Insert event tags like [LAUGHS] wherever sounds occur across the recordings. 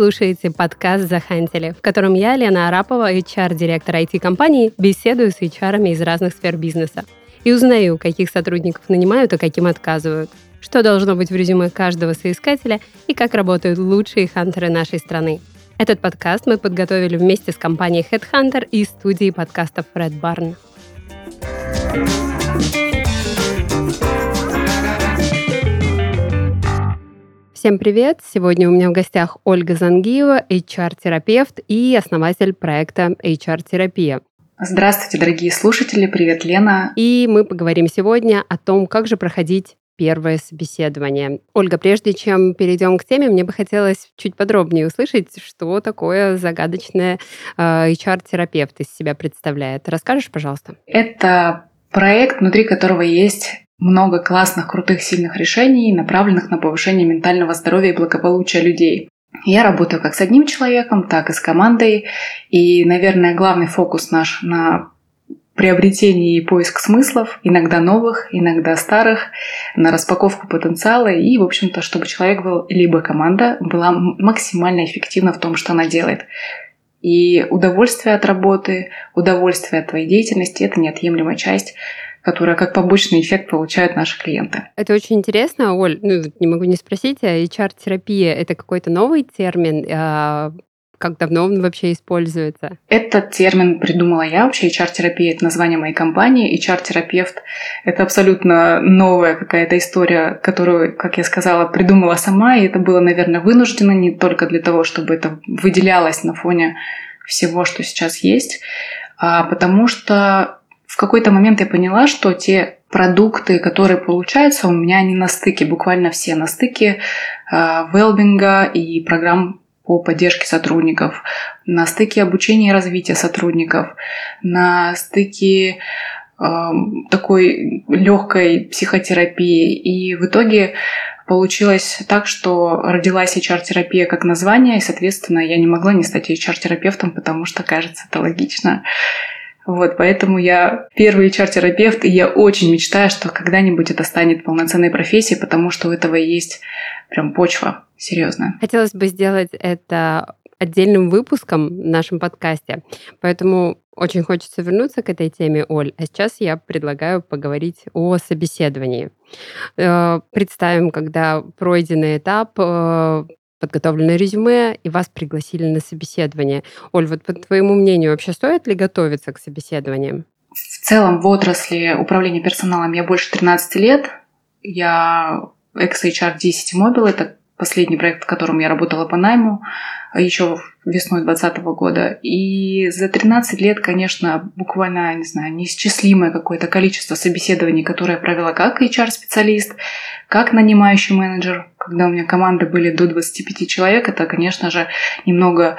Слушаете подкаст «Захантили», в котором я, Лена Арапова, HR-директор IT-компании, беседую с HR из разных сфер бизнеса и узнаю, каких сотрудников нанимают, а каким отказывают, что должно быть в резюме каждого соискателя и как работают лучшие хантеры нашей страны. Этот подкаст мы подготовили вместе с компанией Headhunter и студией подкастов Red Barn. Всем привет! Сегодня у меня в гостях Ольга Зангиева, HR-терапевт и основатель проекта HR-терапия. Здравствуйте, дорогие слушатели! Привет, Лена! И мы поговорим сегодня о том, как же проходить первое собеседование. Ольга, прежде чем перейдем к теме, мне бы хотелось чуть подробнее услышать, что такое загадочное э, HR-терапевт из себя представляет. Расскажешь, пожалуйста? Это проект, внутри которого есть много классных, крутых, сильных решений, направленных на повышение ментального здоровья и благополучия людей. Я работаю как с одним человеком, так и с командой. И, наверное, главный фокус наш на приобретение и поиск смыслов, иногда новых, иногда старых, на распаковку потенциала и, в общем-то, чтобы человек был, либо команда была максимально эффективна в том, что она делает. И удовольствие от работы, удовольствие от твоей деятельности – это неотъемлемая часть которая как побочный эффект получают наши клиенты. Это очень интересно, Оль. Ну, не могу не спросить, а HR-терапия – это какой-то новый термин? А, как давно он вообще используется? Этот термин придумала я. Вообще HR-терапия – это название моей компании. HR-терапевт – это абсолютно новая какая-то история, которую, как я сказала, придумала сама. И это было, наверное, вынуждено не только для того, чтобы это выделялось на фоне всего, что сейчас есть, а потому что в какой-то момент я поняла, что те продукты, которые получаются, у меня они на стыке, буквально все на стыке э, велбинга и программ по поддержке сотрудников, на стыке обучения и развития сотрудников, на стыке э, такой легкой психотерапии. И в итоге получилось так, что родилась HR-терапия как название, и, соответственно, я не могла не стать HR-терапевтом, потому что, кажется, это логично. Вот, поэтому я первый HR-терапевт, и я очень мечтаю, что когда-нибудь это станет полноценной профессией, потому что у этого есть прям почва серьезная. Хотелось бы сделать это отдельным выпуском в нашем подкасте, поэтому очень хочется вернуться к этой теме, Оль. А сейчас я предлагаю поговорить о собеседовании. Э, представим, когда пройденный этап э, подготовленное резюме, и вас пригласили на собеседование. Оль, вот по твоему мнению, вообще стоит ли готовиться к собеседованиям? В целом в отрасли управления персоналом я больше 13 лет. Я ex-HR 10 Mobile, это последний проект, в котором я работала по найму еще весной 2020 года. И за 13 лет, конечно, буквально, не знаю, неисчислимое какое-то количество собеседований, которые я провела как HR-специалист, как нанимающий менеджер. Когда у меня команды были до 25 человек, это, конечно же, немного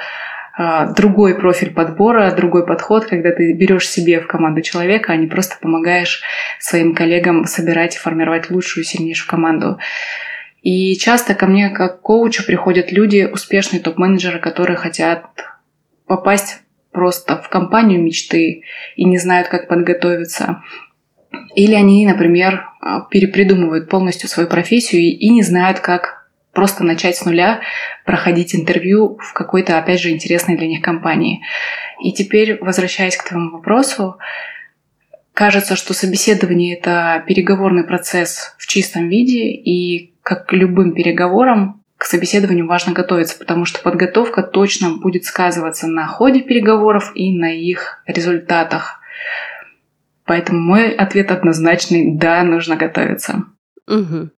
а, другой профиль подбора, другой подход, когда ты берешь себе в команду человека, а не просто помогаешь своим коллегам собирать и формировать лучшую, сильнейшую команду. И часто ко мне как коучу приходят люди, успешные топ-менеджеры, которые хотят попасть просто в компанию мечты и не знают, как подготовиться. Или они, например, перепридумывают полностью свою профессию и не знают, как просто начать с нуля проходить интервью в какой-то, опять же, интересной для них компании. И теперь, возвращаясь к твоему вопросу, кажется, что собеседование – это переговорный процесс в чистом виде, и как к любым переговорам, к собеседованию важно готовиться, потому что подготовка точно будет сказываться на ходе переговоров и на их результатах. Поэтому мой ответ однозначный – да, нужно готовиться. Угу.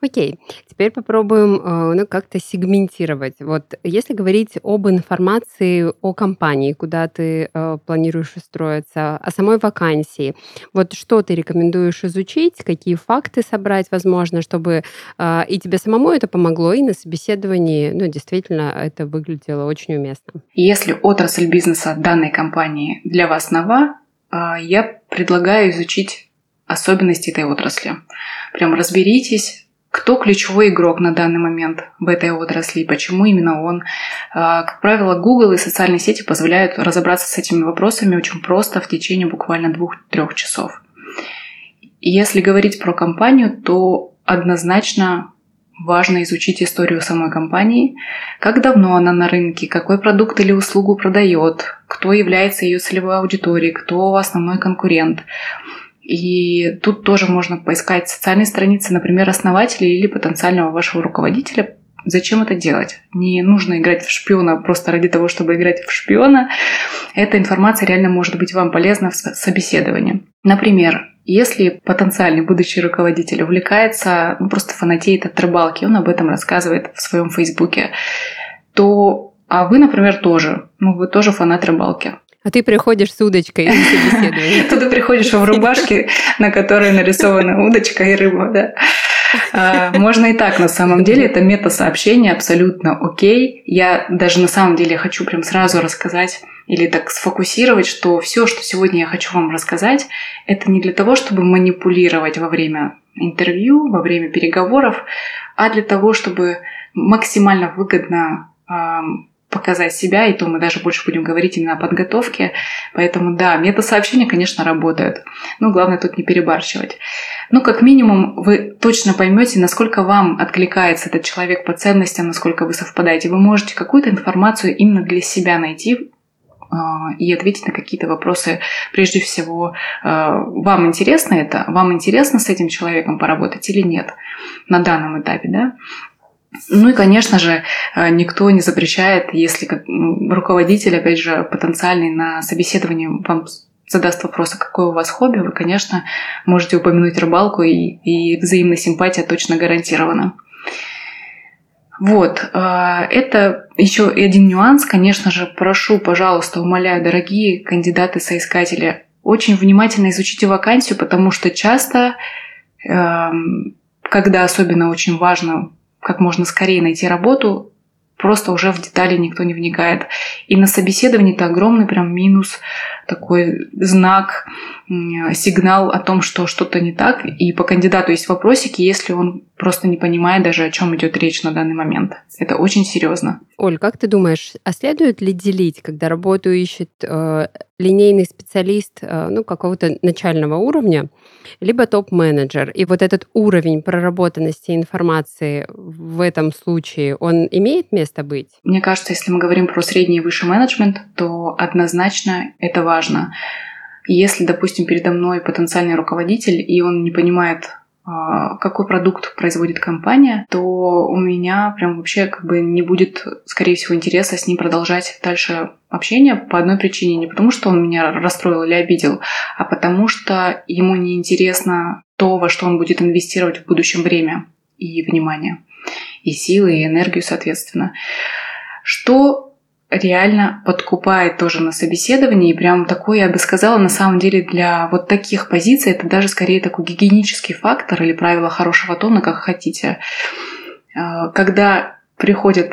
Окей, теперь попробуем э, ну, как-то сегментировать. Вот если говорить об информации о компании, куда ты э, планируешь устроиться, о самой вакансии, вот что ты рекомендуешь изучить, какие факты собрать, возможно, чтобы э, и тебе самому это помогло, и на собеседовании, ну, действительно, это выглядело очень уместно. Если отрасль бизнеса данной компании для вас нова, я предлагаю изучить особенности этой отрасли. Прям разберитесь, кто ключевой игрок на данный момент в этой отрасли и почему именно он. А, как правило, Google и социальные сети позволяют разобраться с этими вопросами очень просто в течение буквально двух-трех часов. Если говорить про компанию, то однозначно важно изучить историю самой компании, как давно она на рынке, какой продукт или услугу продает, кто является ее целевой аудиторией, кто основной конкурент. И тут тоже можно поискать социальные страницы, например, основателя или потенциального вашего руководителя. Зачем это делать? Не нужно играть в шпиона просто ради того, чтобы играть в шпиона. Эта информация реально может быть вам полезна в собеседовании. Например, если потенциальный будущий руководитель увлекается, ну, просто фанатеет от рыбалки, он об этом рассказывает в своем фейсбуке, то, а вы, например, тоже, ну, вы тоже фанат рыбалки. А ты приходишь с удочкой собеседование. Тут ты приходишь в рубашке, на которой нарисована удочка и рыба, да. А, можно и так, на самом деле, это мета-сообщение абсолютно окей. Я даже на самом деле хочу прям сразу рассказать или так сфокусировать, что все, что сегодня я хочу вам рассказать, это не для того, чтобы манипулировать во время интервью, во время переговоров, а для того, чтобы максимально выгодно показать себя, и то мы даже больше будем говорить именно о подготовке. Поэтому да, мета-сообщения, конечно, работают. Но главное тут не перебарщивать. Ну, как минимум, вы точно поймете, насколько вам откликается этот человек по ценностям, насколько вы совпадаете. Вы можете какую-то информацию именно для себя найти, а, и ответить на какие-то вопросы. Прежде всего, а, вам интересно это? Вам интересно с этим человеком поработать или нет на данном этапе, да? Ну и, конечно же, э, никто не запрещает, если руководитель, опять же, потенциальный на собеседовании вам задаст вопрос, а какое у вас хобби, вы, конечно, можете упомянуть рыбалку, и, и взаимная симпатия точно гарантирована. Вот, э, это еще один нюанс, конечно же, прошу, пожалуйста, умоляю, дорогие кандидаты-соискатели, очень внимательно изучите вакансию, потому что часто, эм, когда особенно очень важно как можно скорее найти работу, просто уже в детали никто не вникает. И на собеседовании это огромный прям минус, такой знак, сигнал о том, что что-то не так. И по кандидату есть вопросики, если он просто не понимает даже, о чем идет речь на данный момент. Это очень серьезно. Оль, как ты думаешь, а следует ли делить, когда работу ищет э, линейный специалист э, ну, какого-то начального уровня, либо топ-менеджер. И вот этот уровень проработанности информации в этом случае, он имеет место быть? Мне кажется, если мы говорим про средний и высший менеджмент, то однозначно это важно. Если, допустим, передо мной потенциальный руководитель, и он не понимает какой продукт производит компания, то у меня прям вообще как бы не будет, скорее всего, интереса с ним продолжать дальше общение по одной причине. Не потому, что он меня расстроил или обидел, а потому что ему не интересно то, во что он будет инвестировать в будущем время и внимание, и силы, и энергию, соответственно. Что реально подкупает тоже на собеседовании. И прям такой, я бы сказала, на самом деле для вот таких позиций это даже скорее такой гигиенический фактор или правило хорошего тона, как хотите. А, когда приходят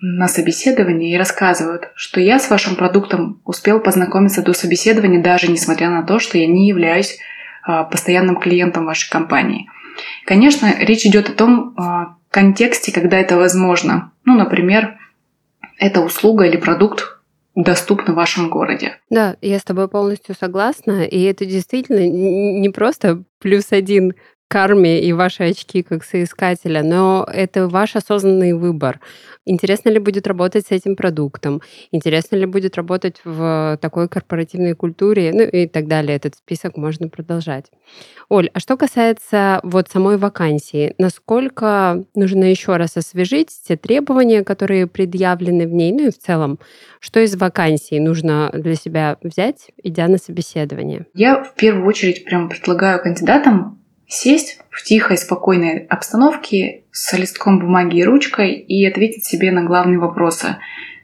на собеседование и рассказывают, что я с вашим продуктом успел познакомиться до собеседования, даже несмотря на то, что я не являюсь а, постоянным клиентом вашей компании. Конечно, речь идет о том а, контексте, когда это возможно. Ну, например, эта услуга или продукт доступна в вашем городе. Да, я с тобой полностью согласна. И это действительно не просто плюс один карме и ваши очки как соискателя, но это ваш осознанный выбор. Интересно ли будет работать с этим продуктом, интересно ли будет работать в такой корпоративной культуре, ну и так далее. Этот список можно продолжать. Оль, а что касается вот самой вакансии, насколько нужно еще раз освежить те требования, которые предъявлены в ней, ну и в целом, что из вакансии нужно для себя взять, идя на собеседование? Я в первую очередь прям предлагаю кандидатам сесть в тихой, спокойной обстановке с листком бумаги и ручкой и ответить себе на главные вопросы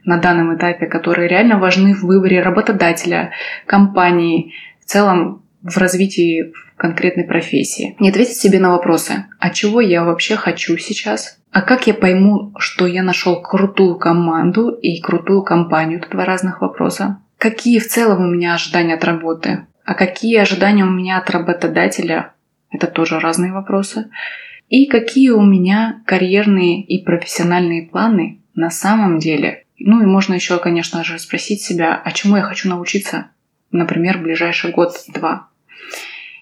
на данном этапе, которые реально важны в выборе работодателя, компании, в целом в развитии конкретной профессии. Не ответить себе на вопросы, а чего я вообще хочу сейчас, а как я пойму, что я нашел крутую команду и крутую компанию? Это два разных вопроса. Какие в целом у меня ожидания от работы? А какие ожидания у меня от работодателя это тоже разные вопросы. И какие у меня карьерные и профессиональные планы на самом деле. Ну и можно еще, конечно же, спросить себя, а чему я хочу научиться, например, в ближайший год-два.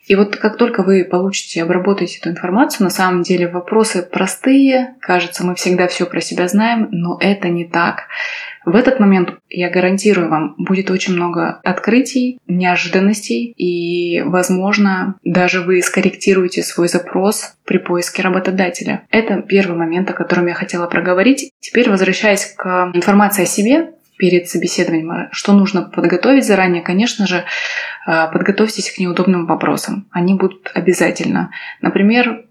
И вот как только вы получите и обработаете эту информацию, на самом деле вопросы простые, кажется, мы всегда все про себя знаем, но это не так. В этот момент, я гарантирую вам, будет очень много открытий, неожиданностей, и, возможно, даже вы скорректируете свой запрос при поиске работодателя. Это первый момент, о котором я хотела проговорить. Теперь, возвращаясь к информации о себе, перед собеседованием, что нужно подготовить заранее, конечно же, э, подготовьтесь к неудобным вопросам. Они будут обязательно. Например,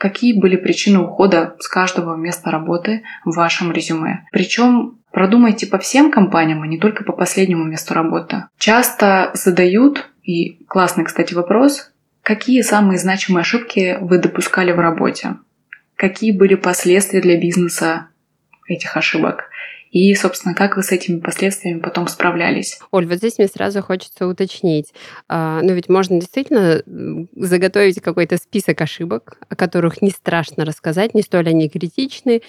какие были причины ухода с каждого места работы в вашем резюме. Причем продумайте по всем компаниям, а не только по последнему месту работы. Часто задают, и классный, кстати, вопрос, какие самые значимые ошибки вы допускали в работе? Какие были последствия для бизнеса этих ошибок? И, собственно, как вы с этими последствиями потом справлялись. Оль, вот здесь мне сразу хочется уточнить. А, ну ведь можно действительно заготовить какой-то список ошибок, о которых не страшно рассказать, не столь они критичны,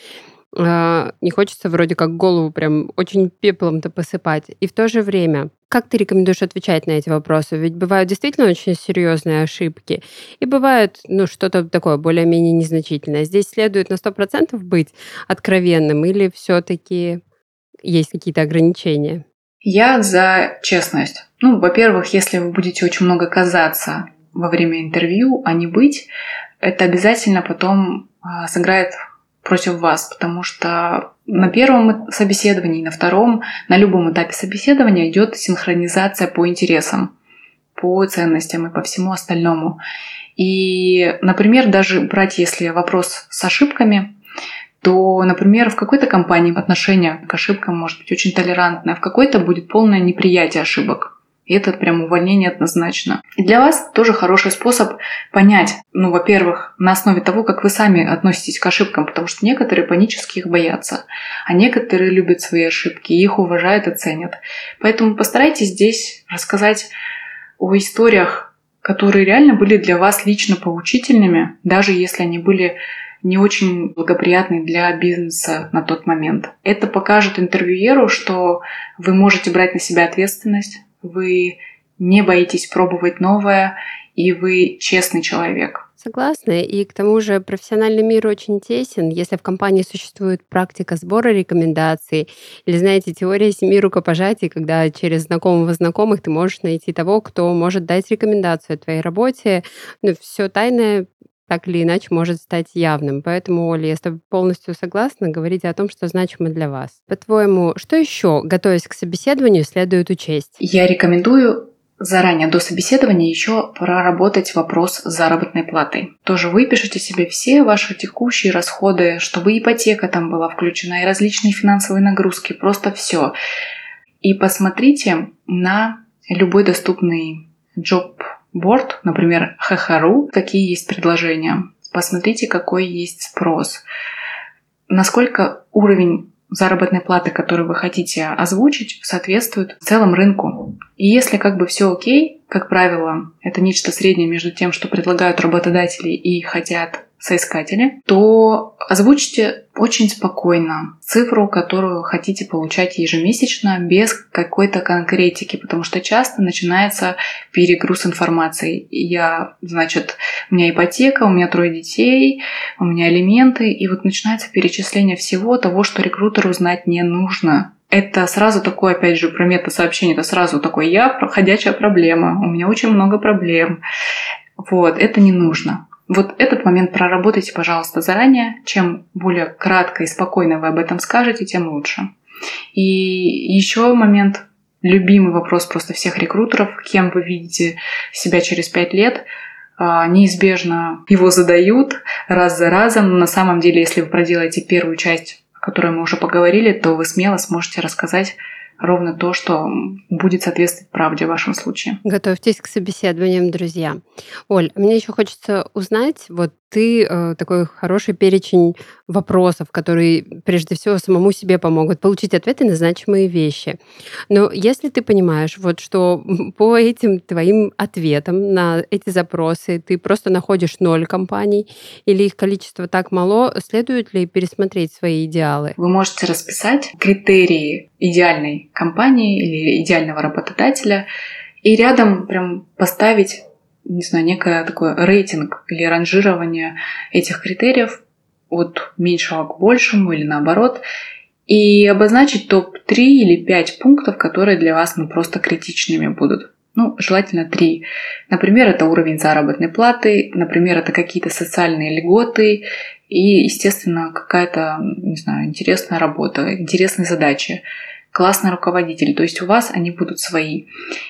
а, не хочется вроде как голову прям очень пеплом-то посыпать. И в то же время, как ты рекомендуешь отвечать на эти вопросы? Ведь бывают действительно очень серьезные ошибки, и бывают, ну, что-то такое более-менее незначительное. Здесь следует на 100% быть откровенным или все-таки есть какие-то ограничения? Я за честность. Ну, во-первых, если вы будете очень много казаться во время интервью, а не быть, это обязательно потом а, сыграет против вас, потому что на первом собеседовании, на втором, на любом этапе собеседования идет синхронизация по интересам, по ценностям и по всему остальному. И, например, даже брать, если вопрос с ошибками, то, например, в какой-то компании отношение к ошибкам может быть очень толерантное, а в какой-то будет полное неприятие ошибок. И это прям увольнение однозначно. И для вас тоже хороший способ понять, ну, во-первых, на основе того, как вы сами относитесь к ошибкам, потому что некоторые панически их боятся, а некоторые любят свои ошибки, их уважают и ценят. Поэтому постарайтесь здесь рассказать о историях, которые реально были для вас лично поучительными, даже если они были не очень благоприятный для бизнеса на тот момент. Это покажет интервьюеру, что вы можете брать на себя ответственность, вы не боитесь пробовать новое, и вы честный человек. Согласна. И к тому же профессиональный мир очень тесен. Если в компании существует практика сбора рекомендаций, или, знаете, теория семи рукопожатий, когда через знакомого знакомых ты можешь найти того, кто может дать рекомендацию о твоей работе, ну, все тайное так или иначе может стать явным. Поэтому, Оля, я с тобой полностью согласна. Говорите о том, что значимо для вас. По-твоему, что еще, готовясь к собеседованию, следует учесть? Я рекомендую заранее до собеседования еще проработать вопрос с заработной платой. Тоже выпишите себе все ваши текущие расходы, чтобы ипотека там была включена и различные финансовые нагрузки, просто все. И посмотрите на любой доступный job борт, например, ХХРУ, какие есть предложения. Посмотрите, какой есть спрос. Насколько уровень заработной платы, которую вы хотите озвучить, соответствует в целом рынку. И если как бы все окей, как правило, это нечто среднее между тем, что предлагают работодатели и хотят соискатели, то озвучьте очень спокойно цифру, которую хотите получать ежемесячно, без какой-то конкретики, потому что часто начинается перегруз информации. Я, значит, у меня ипотека, у меня трое детей, у меня алименты, и вот начинается перечисление всего того, что рекрутеру знать не нужно. Это сразу такое, опять же, про мета-сообщение, это сразу такое «я проходящая проблема», «у меня очень много проблем». Вот, это не нужно. Вот этот момент проработайте, пожалуйста, заранее. Чем более кратко и спокойно вы об этом скажете, тем лучше. И еще момент, любимый вопрос просто всех рекрутеров, кем вы видите себя через пять лет, а, неизбежно его задают раз за разом. Но на самом деле, если вы проделаете первую часть, о которой мы уже поговорили, то вы смело сможете рассказать ровно то, что будет соответствовать правде в вашем случае. Готовьтесь к собеседованиям, друзья. Оль, мне еще хочется узнать, вот ты э, такой хороший перечень вопросов, которые прежде всего самому себе помогут получить ответы на значимые вещи. Но если ты понимаешь, вот что [LAUGHS] по этим твоим ответам на эти запросы ты просто находишь ноль компаний или их количество так мало, следует ли пересмотреть свои идеалы? Вы можете расписать критерии идеальной компании или идеального работодателя и рядом прям поставить не знаю, некое такое рейтинг или ранжирование этих критериев от меньшего к большему или наоборот, и обозначить топ-3 или 5 пунктов, которые для вас ну, просто критичными будут. Ну, желательно три. Например, это уровень заработной платы, например, это какие-то социальные льготы и, естественно, какая-то, не знаю, интересная работа, интересные задачи, классный руководитель. То есть у вас они будут свои.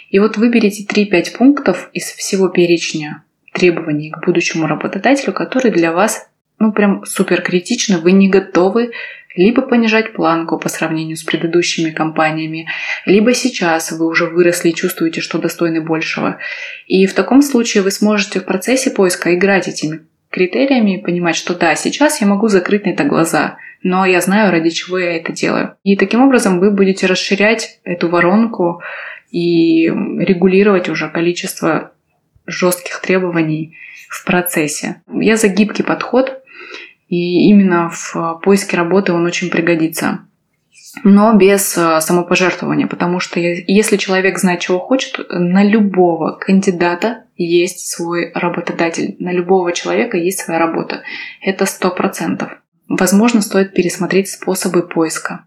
И вот выберите 3-5 пунктов из всего перечня требований к будущему работодателю, которые для вас ну прям супер критичны, вы не готовы либо понижать планку по сравнению с предыдущими компаниями, либо сейчас вы уже выросли и чувствуете, что достойны большего. И в таком случае вы сможете в процессе поиска играть этими критериями и понимать, что да, сейчас я могу закрыть на это глаза, но я знаю, ради чего я это делаю. И таким образом вы будете расширять эту воронку и регулировать уже количество жестких требований в процессе. Я за гибкий подход, и именно в поиске работы он очень пригодится. Но без э, самопожертвования, потому что если человек знает, чего хочет, на любого кандидата есть свой работодатель, на любого человека есть своя работа. Это сто процентов. Возможно, стоит пересмотреть способы поиска.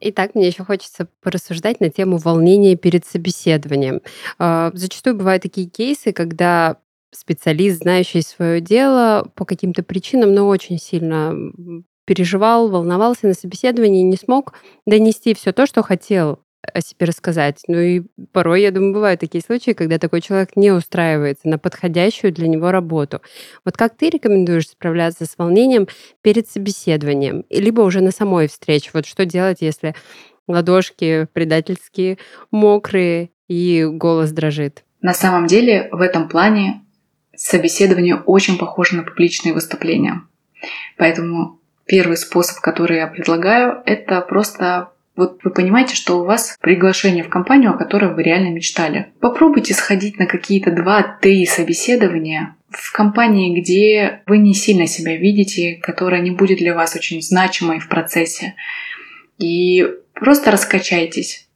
Итак, мне еще хочется порассуждать на тему волнения перед собеседованием. А, зачастую бывают такие кейсы, когда специалист, знающий свое дело, по каким-то причинам, но очень сильно переживал, волновался на собеседовании, не смог донести все то, что хотел о себе рассказать. Ну и порой, я думаю, бывают такие случаи, когда такой человек не устраивается на подходящую для него работу. Вот как ты рекомендуешь справляться с волнением перед собеседованием, либо уже на самой встрече? Вот что делать, если ладошки предательские, мокрые и голос дрожит? На самом деле в этом плане собеседование очень похоже на публичные выступления. Поэтому первый способ, который я предлагаю, это просто вот вы понимаете, что у вас приглашение в компанию, о которой вы реально мечтали. Попробуйте сходить на какие-то 2-3 собеседования в компании, где вы не сильно себя видите, которая не будет для вас очень значимой в процессе. И просто раскачайтесь.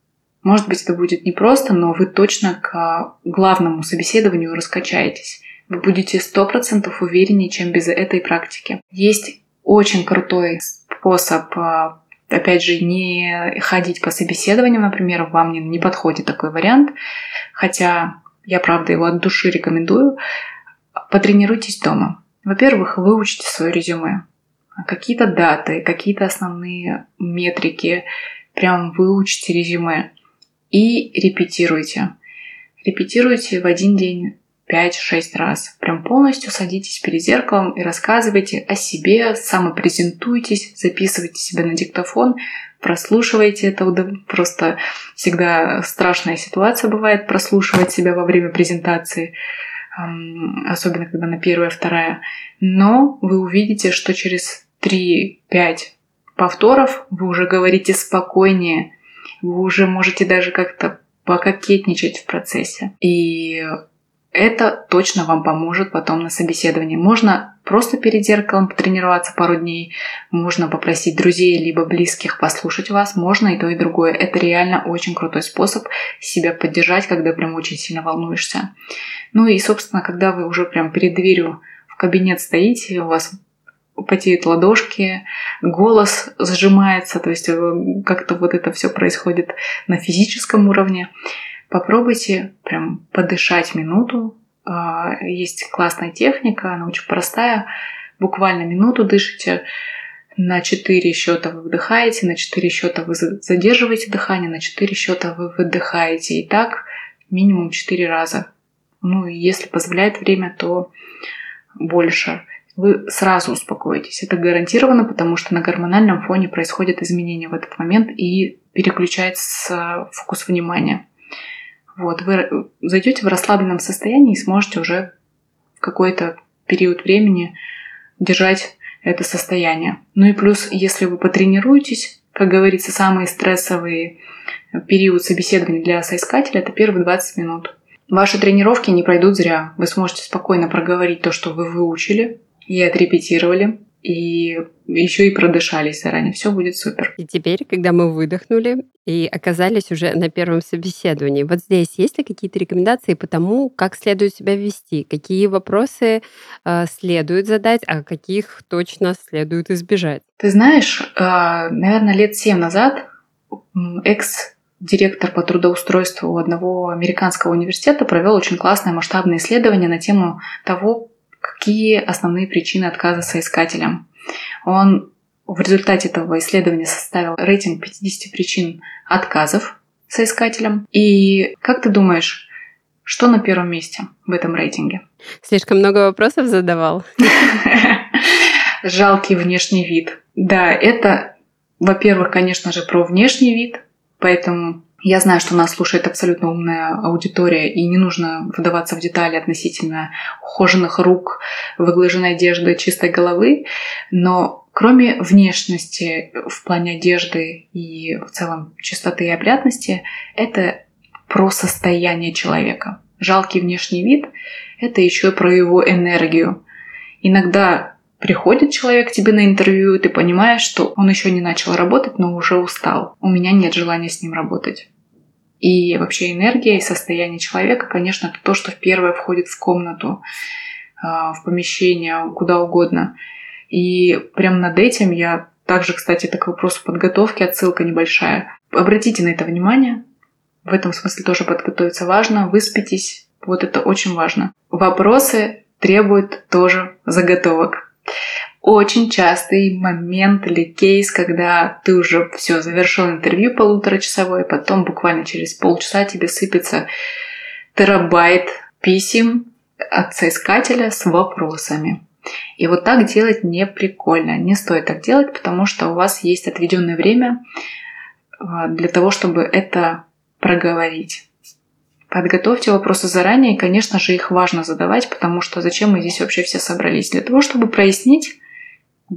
Может быть, это будет непросто, но вы точно к главному собеседованию раскачаетесь вы будете сто процентов увереннее, чем без этой практики. Есть очень крутой способ а, опять же, не ходить по собеседованиям, например, вам не, не подходит такой вариант, хотя я, правда, его от души рекомендую, потренируйтесь дома. Во-первых, выучите свое резюме. Какие-то даты, какие-то основные метрики, прям выучите резюме и репетируйте. Репетируйте в один день 5-6 раз. Прям полностью садитесь перед зеркалом и рассказывайте о себе, самопрезентуйтесь, записывайте себя на диктофон, прослушивайте это. Просто всегда страшная ситуация бывает прослушивать себя во время презентации, особенно когда на первая, вторая. Но вы увидите, что через 3-5 повторов вы уже говорите спокойнее, вы уже можете даже как-то пококетничать в процессе. И это точно вам поможет потом на собеседовании. Можно просто перед зеркалом потренироваться пару дней, можно попросить друзей либо близких послушать вас, можно и то, и другое. Это реально очень крутой способ себя поддержать, когда прям очень сильно волнуешься. Ну и, собственно, когда вы уже прям перед дверью в кабинет стоите, у вас потеют ладошки, голос сжимается, то есть э, как-то вот это все происходит на физическом уровне. Попробуйте прям подышать минуту. А, есть классная техника, она очень простая. Буквально минуту дышите. На 4 счета вы вдыхаете, на 4 счета вы задерживаете дыхание, на 4 счета вы выдыхаете. И так минимум 4 раза. Ну и если позволяет время, то больше. Вы сразу успокоитесь. Это гарантированно, потому что на гормональном фоне происходят изменения в этот момент и переключается фокус внимания. Вот, вы зайдете в расслабленном состоянии и сможете уже в какой-то период времени держать это состояние. Ну и плюс, если вы потренируетесь, как говорится, самый стрессовый период собеседования для соискателя – это первые 20 минут. Ваши тренировки не пройдут зря. Вы сможете спокойно проговорить то, что вы выучили и отрепетировали. И еще и продышались заранее. Все будет супер. И теперь, когда мы выдохнули и оказались уже на первом собеседовании, вот здесь есть ли какие-то рекомендации по тому, как следует себя вести? Какие вопросы э, следует задать, а каких точно следует избежать? Ты знаешь, э, наверное, лет семь назад экс директор по трудоустройству одного американского университета провел очень классное масштабное исследование на тему того, какие основные причины отказа соискателям. Он в результате этого исследования составил рейтинг 50 причин отказов соискателям. И как ты думаешь, что на первом месте в этом рейтинге? Слишком много вопросов задавал. [LAUGHS] Жалкий внешний вид. Да, это, во-первых, конечно же, про внешний вид, поэтому я знаю, что нас слушает абсолютно умная аудитория, и не нужно вдаваться в детали относительно ухоженных рук, выглаженной одежды, чистой головы, но кроме внешности в плане одежды и в целом чистоты и опрятности, это про состояние человека. Жалкий внешний вид – это еще и про его энергию. Иногда приходит человек к тебе на интервью, ты понимаешь, что он еще не начал работать, но уже устал. У меня нет желания с ним работать. И вообще энергия и состояние человека, конечно, это то, что в первое входит в комнату, а, в помещение, куда угодно. И прямо над этим я также, кстати, это к вопросу подготовки, отсылка небольшая. Обратите на это внимание. В этом смысле тоже подготовиться важно. Выспитесь. Вот это очень важно. Вопросы требуют тоже заготовок очень частый момент или кейс, когда ты уже все завершил интервью полуторачасовое, потом буквально через полчаса тебе сыпется терабайт писем от соискателя с вопросами. И вот так делать не прикольно. Не стоит так делать, потому что у вас есть отведенное время а, для того, чтобы это проговорить. Подготовьте вопросы заранее, и, конечно же, их важно задавать, потому что зачем мы здесь вообще все собрались? Для того, чтобы прояснить,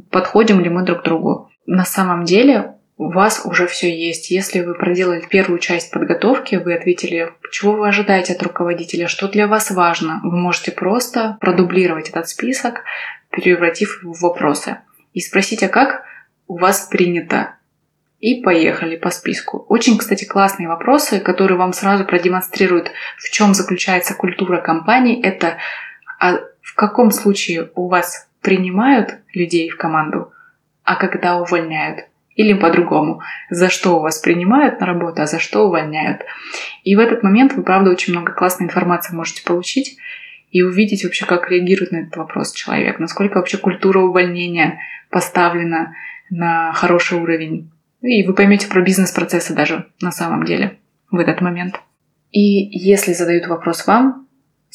подходим ли мы друг другу. На самом деле у вас уже все есть. Если вы проделали первую часть подготовки, вы ответили, чего вы ожидаете от руководителя, что для вас важно, вы можете просто продублировать этот список, превратив его в вопросы. И спросить, а как у вас принято? И поехали по списку. Очень, кстати, классные вопросы, которые вам сразу продемонстрируют, в чем заключается культура компании. Это а в каком случае у вас принимают людей в команду, а когда увольняют. Или по-другому, за что у вас принимают на работу, а за что увольняют. И в этот момент вы, правда, очень много классной информации можете получить и увидеть вообще, как реагирует на этот вопрос человек, насколько вообще культура увольнения поставлена на хороший уровень. И вы поймете про бизнес-процессы даже на самом деле в этот момент. И если задают вопрос вам,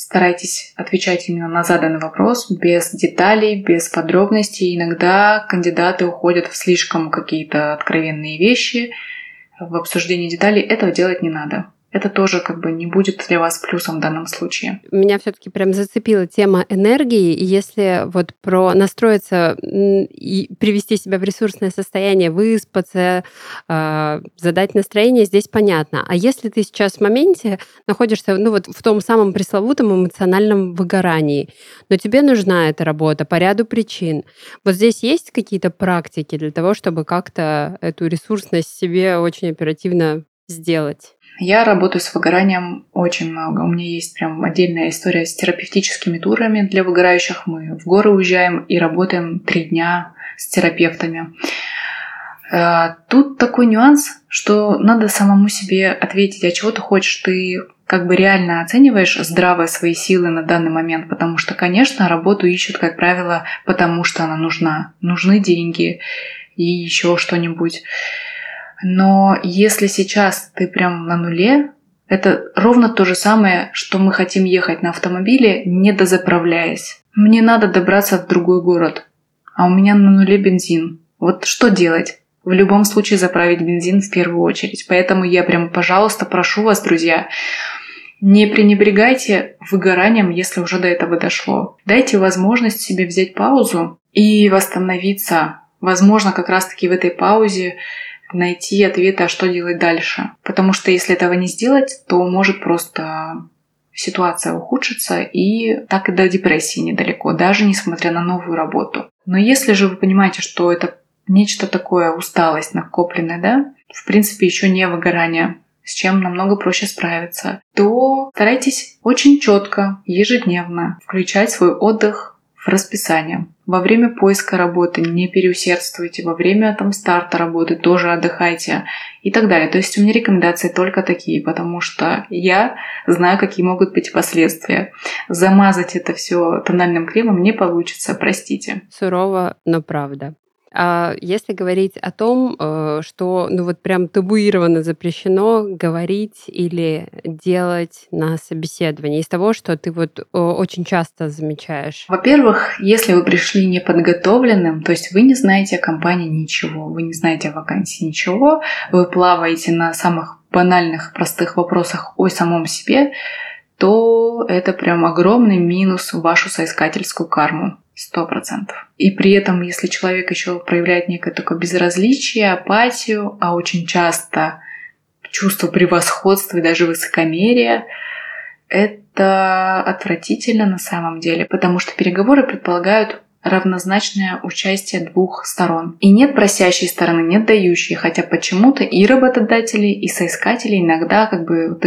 Старайтесь отвечать именно на заданный вопрос, без деталей, без подробностей. Иногда кандидаты уходят в слишком какие-то откровенные вещи, в обсуждении деталей. Этого делать не надо это тоже как бы не будет для вас плюсом в данном случае. Меня все-таки прям зацепила тема энергии. Если вот про настроиться и привести себя в ресурсное состояние, выспаться, а, задать настроение, здесь понятно. А если ты сейчас в моменте находишься ну, вот в том самом пресловутом эмоциональном выгорании, но тебе нужна эта работа по ряду причин, вот здесь есть какие-то практики для того, чтобы как-то эту ресурсность себе очень оперативно сделать? Я работаю с выгоранием очень много. У меня есть прям отдельная история с терапевтическими турами для выгорающих. Мы в горы уезжаем и работаем три дня с терапевтами. Э, тут такой нюанс, что надо самому себе ответить, а чего ты хочешь, ты как бы реально оцениваешь здраво свои силы на данный момент, потому что, конечно, работу ищут, как правило, потому что она нужна. Нужны деньги и еще что-нибудь. Но если сейчас ты прям на нуле, это ровно то же самое, что мы хотим ехать на автомобиле, не дозаправляясь. Мне надо добраться в другой город, а у меня на нуле бензин. Вот что делать? В любом случае заправить бензин в первую очередь. Поэтому я прям, пожалуйста, прошу вас, друзья, не пренебрегайте выгоранием, если уже до этого дошло. Дайте возможность себе взять паузу и восстановиться. Возможно, как раз-таки в этой паузе найти ответы, а что делать дальше. Потому что если этого не сделать, то может просто ситуация ухудшится и так и до депрессии недалеко, даже несмотря на новую работу. Но если же вы понимаете, что это нечто такое, усталость накопленная, да, в принципе, еще не выгорание, с чем намного проще справиться, то старайтесь очень четко, ежедневно включать свой отдых в расписание. Во время поиска работы не переусердствуйте, во время там, старта работы тоже отдыхайте и так далее. То есть у меня рекомендации только такие, потому что я знаю, какие могут быть последствия. Замазать это все тональным кремом не получится, простите. Сурово, но правда. А если говорить о том, э, что ну вот прям табуировано запрещено говорить или делать на собеседовании из того, что ты вот очень часто замечаешь? Во-первых, если вы пришли неподготовленным, то есть вы не знаете о компании ничего, вы не знаете о вакансии ничего, вы плаваете на самых банальных, простых вопросах о самом себе, то это прям огромный минус в вашу соискательскую карму. Сто процентов. И при этом, если человек еще проявляет некое такое безразличие, апатию, а очень часто чувство превосходства и даже высокомерия, это отвратительно на самом деле, потому что переговоры предполагают равнозначное участие двух сторон. И нет просящей стороны, нет дающей, хотя почему-то и работодатели, и соискатели иногда как бы вот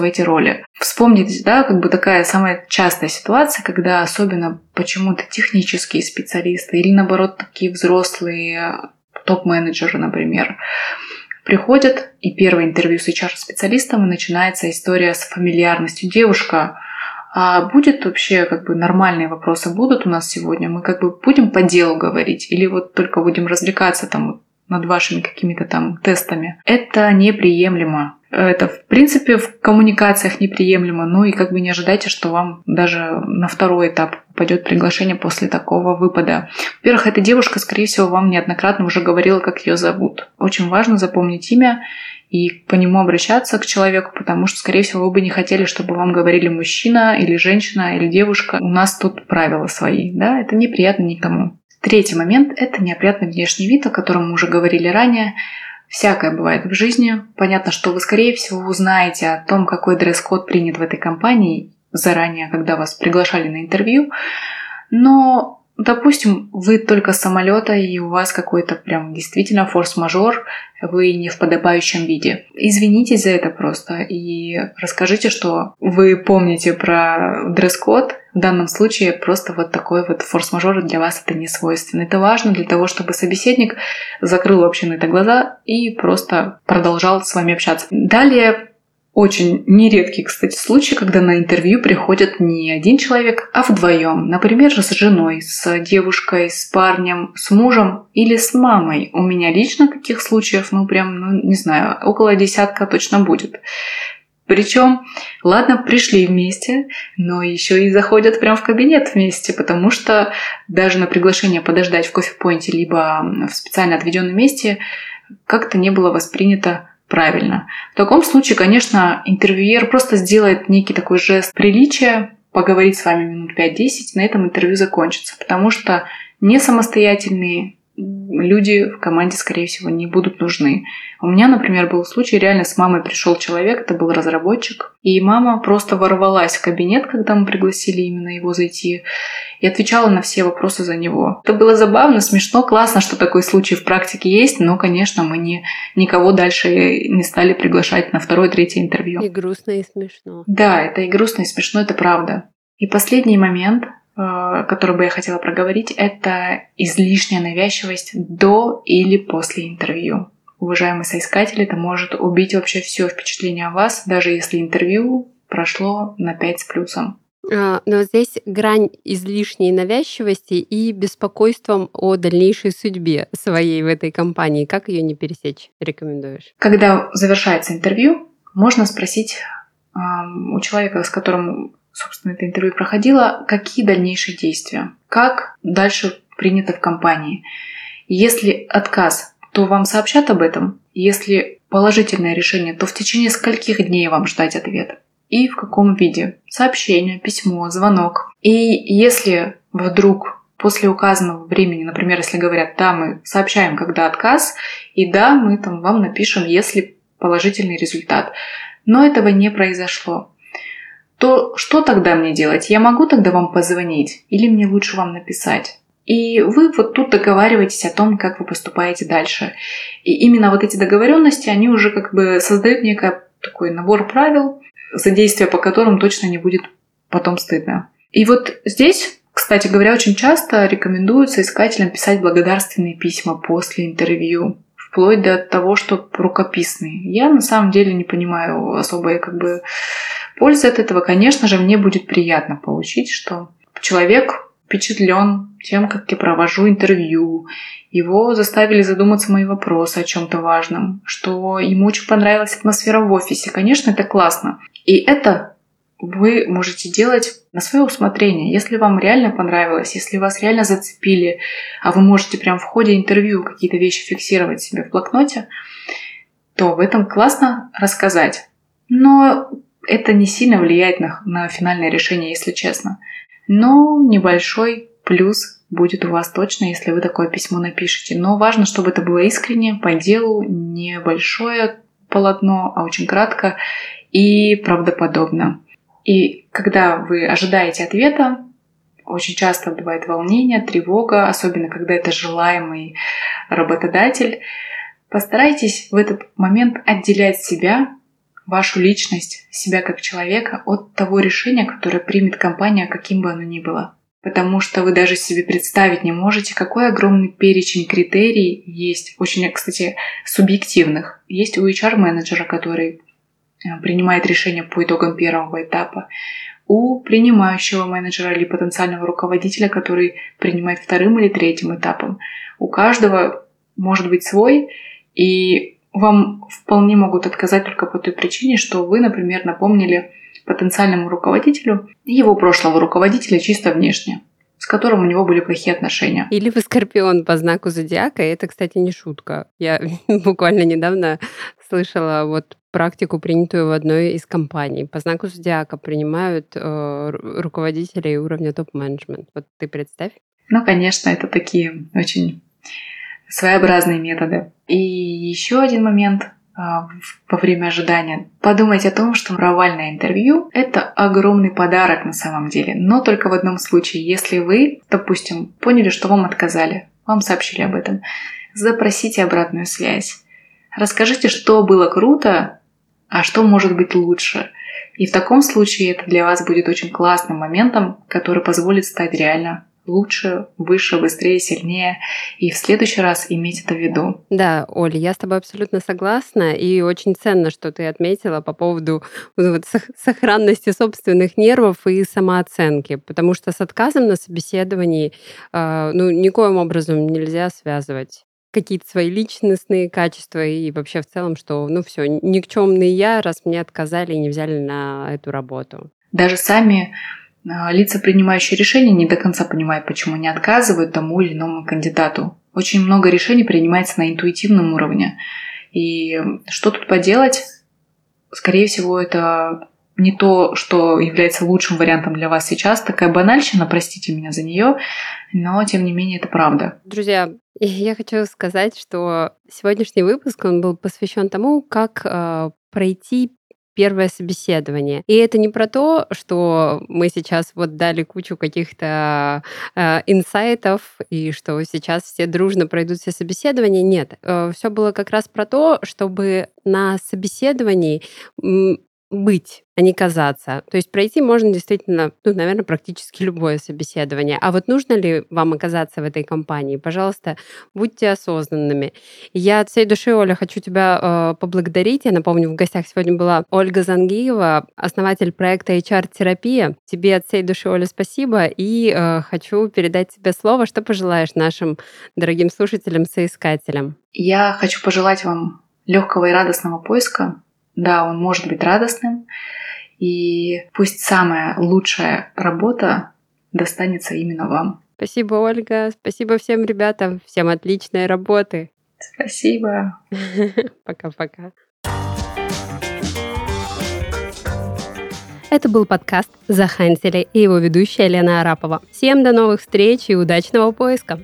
в эти роли. Вспомните, да, как бы такая самая частая ситуация, когда особенно почему-то технические специалисты или наоборот такие взрослые топ-менеджеры, например, приходят, и первое интервью с HR-специалистом, и начинается история с фамильярностью. Девушка, а будет вообще как бы нормальные вопросы будут у нас сегодня? Мы как бы будем по делу говорить или вот только будем развлекаться там над вашими какими-то там тестами? Это неприемлемо. Это, в принципе, в коммуникациях неприемлемо. Ну и как бы не ожидайте, что вам даже на второй этап пойдет приглашение после такого выпада. Во-первых, эта девушка, скорее всего, вам неоднократно уже говорила, как ее зовут. Очень важно запомнить имя и по нему обращаться к человеку, потому что, скорее всего, вы бы не хотели, чтобы вам говорили мужчина или женщина или девушка. У нас тут правила свои, да, это неприятно никому. Третий момент – это неопрятный внешний вид, о котором мы уже говорили ранее. Всякое бывает в жизни. Понятно, что вы, скорее всего, узнаете о том, какой дресс-код принят в этой компании заранее, когда вас приглашали на интервью. Но Допустим, вы только с самолета, и у вас какой-то прям действительно форс-мажор, вы не в подобающем виде. Извинитесь за это просто и расскажите, что вы помните про дресс-код. В данном случае просто вот такой вот форс-мажор для вас это не свойственно. Это важно для того, чтобы собеседник закрыл вообще на это глаза и просто продолжал с вами общаться. Далее очень нередкий, кстати, случай, когда на интервью приходит не один человек, а вдвоем. Например, с женой, с девушкой, с парнем, с мужем или с мамой. У меня лично таких случаев, ну прям, ну не знаю, около десятка точно будет. Причем, ладно, пришли вместе, но еще и заходят прям в кабинет вместе, потому что даже на приглашение подождать в кофе-поинте либо в специально отведенном месте как-то не было воспринято правильно. В таком случае, конечно, интервьюер просто сделает некий такой жест приличия, поговорить с вами минут 5-10, на этом интервью закончится, потому что не самостоятельные люди в команде, скорее всего, не будут нужны. У меня, например, был случай, реально с мамой пришел человек, это был разработчик, и мама просто ворвалась в кабинет, когда мы пригласили именно его зайти, и отвечала на все вопросы за него. Это было забавно, смешно, классно, что такой случай в практике есть, но, конечно, мы не, никого дальше не стали приглашать на второе, третье интервью. И грустно, и смешно. Да, это и грустно, и смешно, это правда. И последний момент, который бы я хотела проговорить, это излишняя навязчивость до или после интервью. Уважаемые соискатели, это может убить вообще все впечатление о вас, даже если интервью прошло на 5 с плюсом. А, но здесь грань излишней навязчивости и беспокойством о дальнейшей судьбе своей в этой компании. Как ее не пересечь, рекомендуешь? Когда завершается интервью, можно спросить у человека, с которым собственно, это интервью проходило, какие дальнейшие действия, как дальше принято в компании. Если отказ, то вам сообщат об этом. Если положительное решение, то в течение скольких дней вам ждать ответ. И в каком виде? Сообщение, письмо, звонок. И если вдруг после указанного времени, например, если говорят, да, мы сообщаем, когда отказ, и да, мы там вам напишем, если положительный результат. Но этого не произошло то что тогда мне делать? Я могу тогда вам позвонить или мне лучше вам написать? И вы вот тут договариваетесь о том, как вы поступаете дальше. И именно вот эти договоренности, они уже как бы создают некий такой набор правил, за действия по которым точно не будет потом стыдно. И вот здесь, кстати говоря, очень часто рекомендуется искателям писать благодарственные письма после интервью, вплоть до того, что рукописные. Я на самом деле не понимаю особой как бы пользы от этого. Конечно же, мне будет приятно получить, что человек впечатлен тем, как я провожу интервью. Его заставили задуматься мои вопросы о чем-то важном, что ему очень понравилась атмосфера в офисе. Конечно, это классно. И это вы можете делать на свое усмотрение. Если вам реально понравилось, если вас реально зацепили, а вы можете прям в ходе интервью какие-то вещи фиксировать себе в блокноте, то в этом классно рассказать. Но это не сильно влияет на, на финальное решение, если честно. Но небольшой плюс будет у вас точно, если вы такое письмо напишете. Но важно, чтобы это было искренне, по делу, небольшое полотно, а очень кратко и правдоподобно. И когда вы ожидаете ответа, очень часто бывает волнение, тревога, особенно когда это желаемый работодатель. Постарайтесь в этот момент отделять себя вашу личность, себя как человека от того решения, которое примет компания, каким бы оно ни было. Потому что вы даже себе представить не можете, какой огромный перечень критерий есть, очень, кстати, субъективных. Есть у HR-менеджера, который э, принимает решение по итогам первого этапа, у принимающего менеджера или потенциального руководителя, который принимает вторым или третьим этапом. У каждого может быть свой, и вам вполне могут отказать только по той причине, что вы, например, напомнили потенциальному руководителю его прошлого руководителя чисто внешне с которым у него были плохие отношения. Или вы скорпион по знаку зодиака, и это, кстати, не шутка. Я [LAUGHS] буквально недавно слышала вот практику, принятую в одной из компаний. По знаку зодиака принимают э, руководителей уровня топ-менеджмент. Вот ты представь. Ну, конечно, это такие очень своеобразные методы. И еще один момент а, во время ожидания. Подумайте о том, что провальное интервью – это огромный подарок на самом деле, но только в одном случае, если вы, допустим, поняли, что вам отказали, вам сообщили об этом, запросите обратную связь. Расскажите, что было круто, а что может быть лучше. И в таком случае это для вас будет очень классным моментом, который позволит стать реально лучше, выше, быстрее, сильнее. И в следующий раз иметь это в виду. Да, Оля, я с тобой абсолютно согласна. И очень ценно, что ты отметила по поводу вот, сохранности собственных нервов и самооценки. Потому что с отказом на собеседовании э, ну, никоим образом нельзя связывать какие-то свои личностные качества и вообще в целом, что ну все, никчемный я, раз мне отказали и не взяли на эту работу. Даже сами а, лица, принимающие решения, не до конца понимают, почему не отказывают тому или иному кандидату. Очень много решений принимается на интуитивном уровне. И что тут поделать? Скорее всего, это не то, что является лучшим вариантом для вас сейчас. Такая банальщина, простите меня за нее, но тем не менее это правда. Друзья, [LAUGHS] я хочу сказать, что сегодняшний выпуск он был посвящен тому, как э, пройти первое собеседование. И это не про то, что мы сейчас вот дали кучу каких-то э, инсайтов, и что сейчас все дружно пройдут все собеседования. Нет, э, все было как раз про то, чтобы на собеседовании быть, а не казаться. То есть пройти можно действительно, ну, наверное, практически любое собеседование. А вот нужно ли вам оказаться в этой компании? Пожалуйста, будьте осознанными. Я от всей души, Оля, хочу тебя э, поблагодарить. Я напомню, в гостях сегодня была Ольга Зангиева, основатель проекта HR-терапия. Тебе от всей души, Оля, спасибо. И э, хочу передать тебе слово. Что пожелаешь нашим дорогим слушателям, соискателям? Я хочу пожелать вам легкого и радостного поиска да, он может быть радостным, и пусть самая лучшая работа достанется именно вам. Спасибо, Ольга. Спасибо всем ребятам. Всем отличной работы. Спасибо. [LAUGHS] Пока-пока. Это был подкаст «Захантили» и его ведущая Лена Арапова. Всем до новых встреч и удачного поиска!